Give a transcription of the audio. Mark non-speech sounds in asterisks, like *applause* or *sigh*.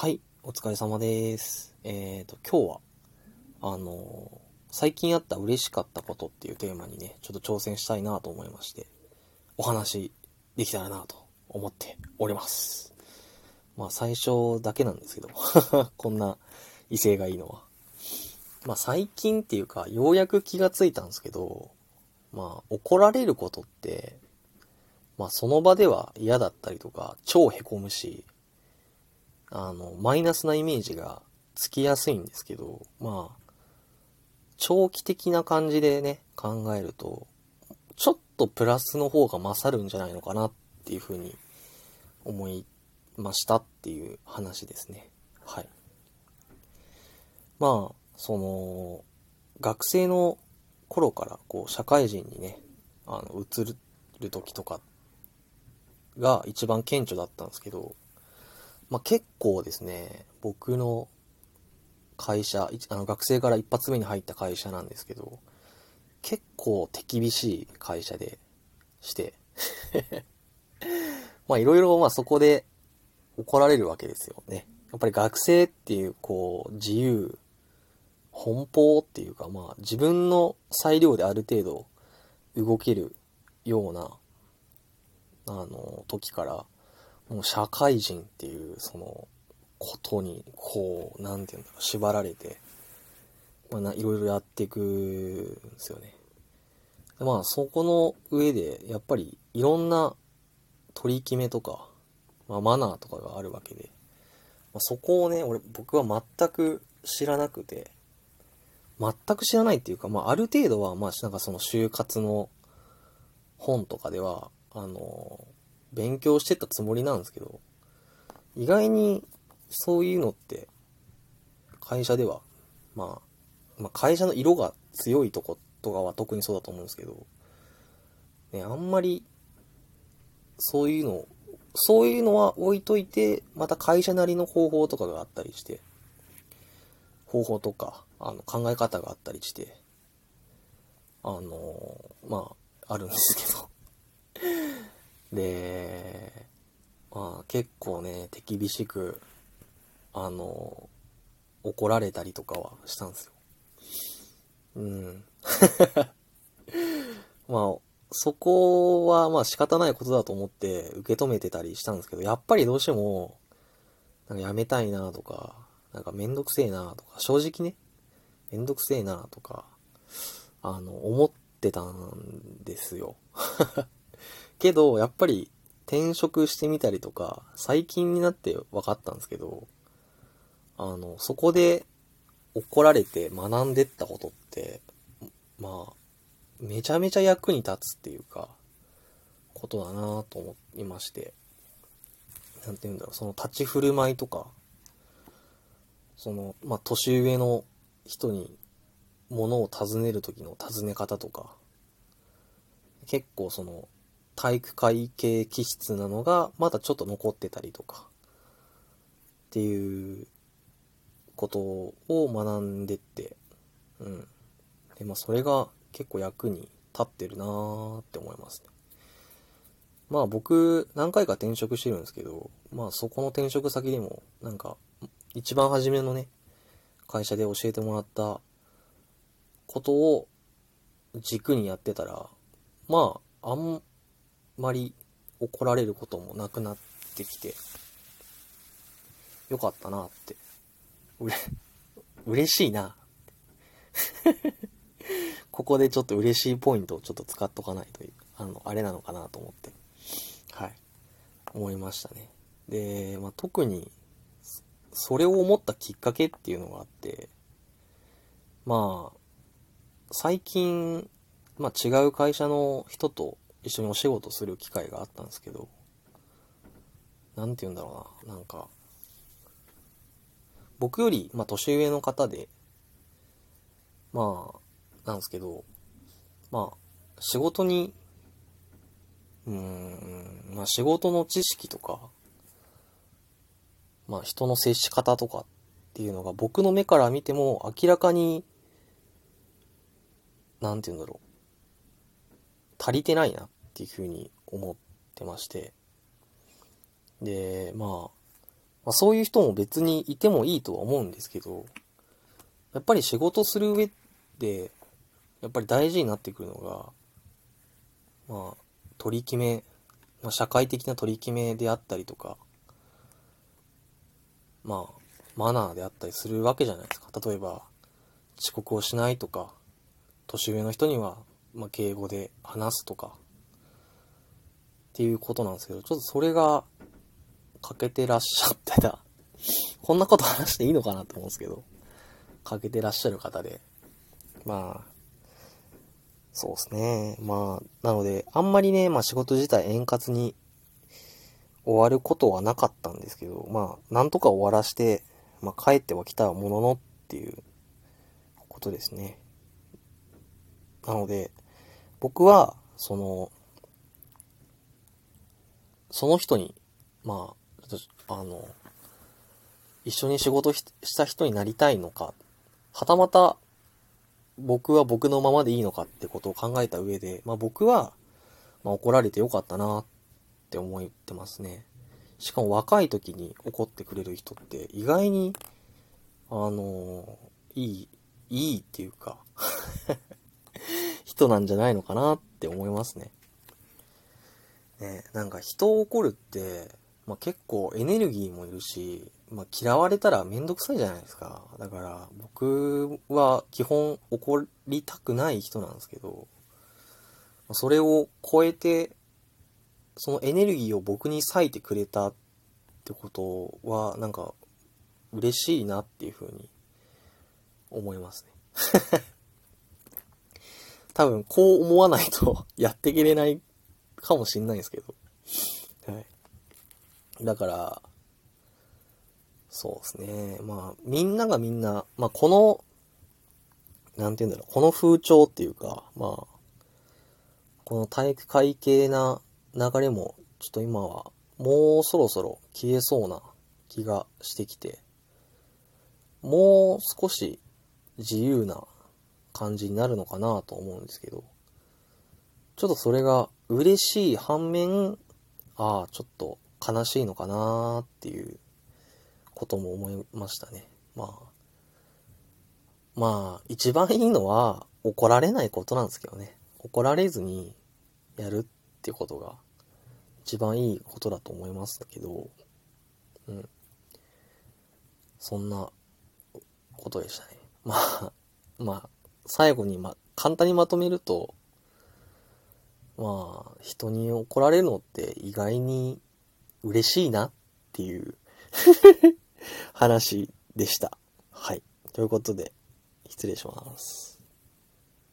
はい、お疲れ様です。えっ、と、今日は、あの最近あった嬉しかったことっていうテーマにね、ちょっと挑戦したいなと思いまして、お話できたらなと思っております。まあ、最初だけなんですけど、*laughs* こんな威勢がいいのは。まあ、最近っていうか、ようやく気がついたんですけど、まあ、怒られることって、まあ、その場では嫌だったりとか、超凹むし、あの、マイナスなイメージがつきやすいんですけど、まあ、長期的な感じでね、考えると、ちょっとプラスの方が勝るんじゃないのかなっていうふうに思いましたっていう話ですね。はい。まあ、その、学生の頃からこう、社会人にね、あの、移る時とかが一番顕著だったんですけど、まあ、結構ですね、僕の会社、あの学生から一発目に入った会社なんですけど、結構手厳しい会社でして、*laughs* まあいろいろまあそこで怒られるわけですよね。やっぱり学生っていうこう自由、奔放っていうかまあ自分の裁量である程度動けるような、あの、時から、もう社会人っていうそのことにこう、なんていうんだろう、縛られて、まあないろいろやっていくんですよね。まあそこの上で、やっぱりいろんな取り決めとか、まあマナーとかがあるわけで、まあ、そこをね、俺、僕は全く知らなくて、全く知らないっていうか、まあある程度は、まあなんかその就活の本とかでは、あの、勉強してたつもりなんですけど、意外にそういうのって、会社では、まあ、まあ、会社の色が強いとことかは特にそうだと思うんですけど、ね、あんまり、そういうの、そういうのは置いといて、また会社なりの方法とかがあったりして、方法とか、あの、考え方があったりして、あの、まあ、あるんですけど。で、まあ、結構ね、手厳しく、あの、怒られたりとかはしたんですよ。うん。*laughs* まあ、そこはまあ仕方ないことだと思って受け止めてたりしたんですけど、やっぱりどうしても、なんかやめたいなとか、なんかめんどくせえなとか、正直ね、めんどくせえなとか、あの、思ってたんですよ。*laughs* けど、やっぱり転職してみたりとか、最近になって分かったんですけど、あの、そこで怒られて学んでったことって、まあ、めちゃめちゃ役に立つっていうか、ことだなと思いまして、なんて言うんだろう、その立ち振る舞いとか、その、まあ、年上の人に物を尋ねる時の尋ね方とか、結構その、体育会系気質なのがまだちょっと残ってたりとか、っていうことを学んでって、うん。で、まあそれが結構役に立ってるなーって思いますね。まあ僕何回か転職してるんですけど、まあそこの転職先でもなんか一番初めのね、会社で教えてもらったことを軸にやってたら、まああんまり怒られることもなくなってきて、よかったなって。うれ、嬉しいな。*laughs* ここでちょっと嬉しいポイントをちょっと使っとかないという、あの、あれなのかなと思って、はい、思いましたね。で、まあ、特に、それを思ったきっかけっていうのがあって、まあ、最近、まあ、違う会社の人と一緒にお仕事する機会があったんですけど、なんて言うんだろうな、なんか、僕より、まあ、年上の方で、まあ、なんですけど、まあ、仕事に、うん、まあ仕事の知識とか、まあ人の接し方とかっていうのが僕の目から見ても明らかに、なんて言うんだろう、足りてないなっていうふうに思ってまして、で、まあ、まあ、そういう人も別にいてもいいとは思うんですけど、やっぱり仕事する上で、やっぱり大事になってくるのが、まあ、取り決め、まあ、社会的な取り決めであったりとか、まあ、マナーであったりするわけじゃないですか。例えば、遅刻をしないとか、年上の人には、まあ、敬語で話すとか、っていうことなんですけど、ちょっとそれが欠けてらっしゃってた。*laughs* こんなこと話していいのかなと思うんですけど、欠けてらっしゃる方で。まあ、そうですね。まあ、なので、あんまりね、まあ仕事自体円滑に終わることはなかったんですけど、まあ、なんとか終わらして、まあ帰ってはきたもののっていうことですね。なので、僕は、その、その人に、まあ、あの、一緒に仕事した人になりたいのか、はたまた僕は僕のままでいいのかってことを考えた上で、まあ僕は、まあ怒られてよかったなって思ってますね。しかも若い時に怒ってくれる人って意外に、あの、いい、いいっていうか *laughs* 人なんじゃないのかなって思いますね。ね、なんか人を怒るって、まあ、結構エネルギーもいるし、まあ、嫌われたらめんどくさいじゃないですか。だから僕は基本怒りたくない人なんですけど、それを超えて、そのエネルギーを僕に割いてくれたってことは、なんか嬉しいなっていうふうに思いますね。*laughs* 多分こう思わないとやっていけれないかもしんないんですけど。はい。だから、そうですね。まあ、みんながみんな、まあ、この、なんて言うんだろう、この風潮っていうか、まあ、この体育会系な流れも、ちょっと今は、もうそろそろ消えそうな気がしてきて、もう少し自由な感じになるのかなと思うんですけど、ちょっとそれが嬉しい反面、ああ、ちょっと悲しいのかなっていうことも思いましたね。まあ、まあ、一番いいのは怒られないことなんですけどね。怒られずにやるってことが一番いいことだと思いますけど、うん。そんなことでしたね。まあ、まあ、最後にまあ、簡単にまとめると、まあ、人に怒られるのって意外に嬉しいなっていう *laughs* 話でした。はい。ということで、失礼します。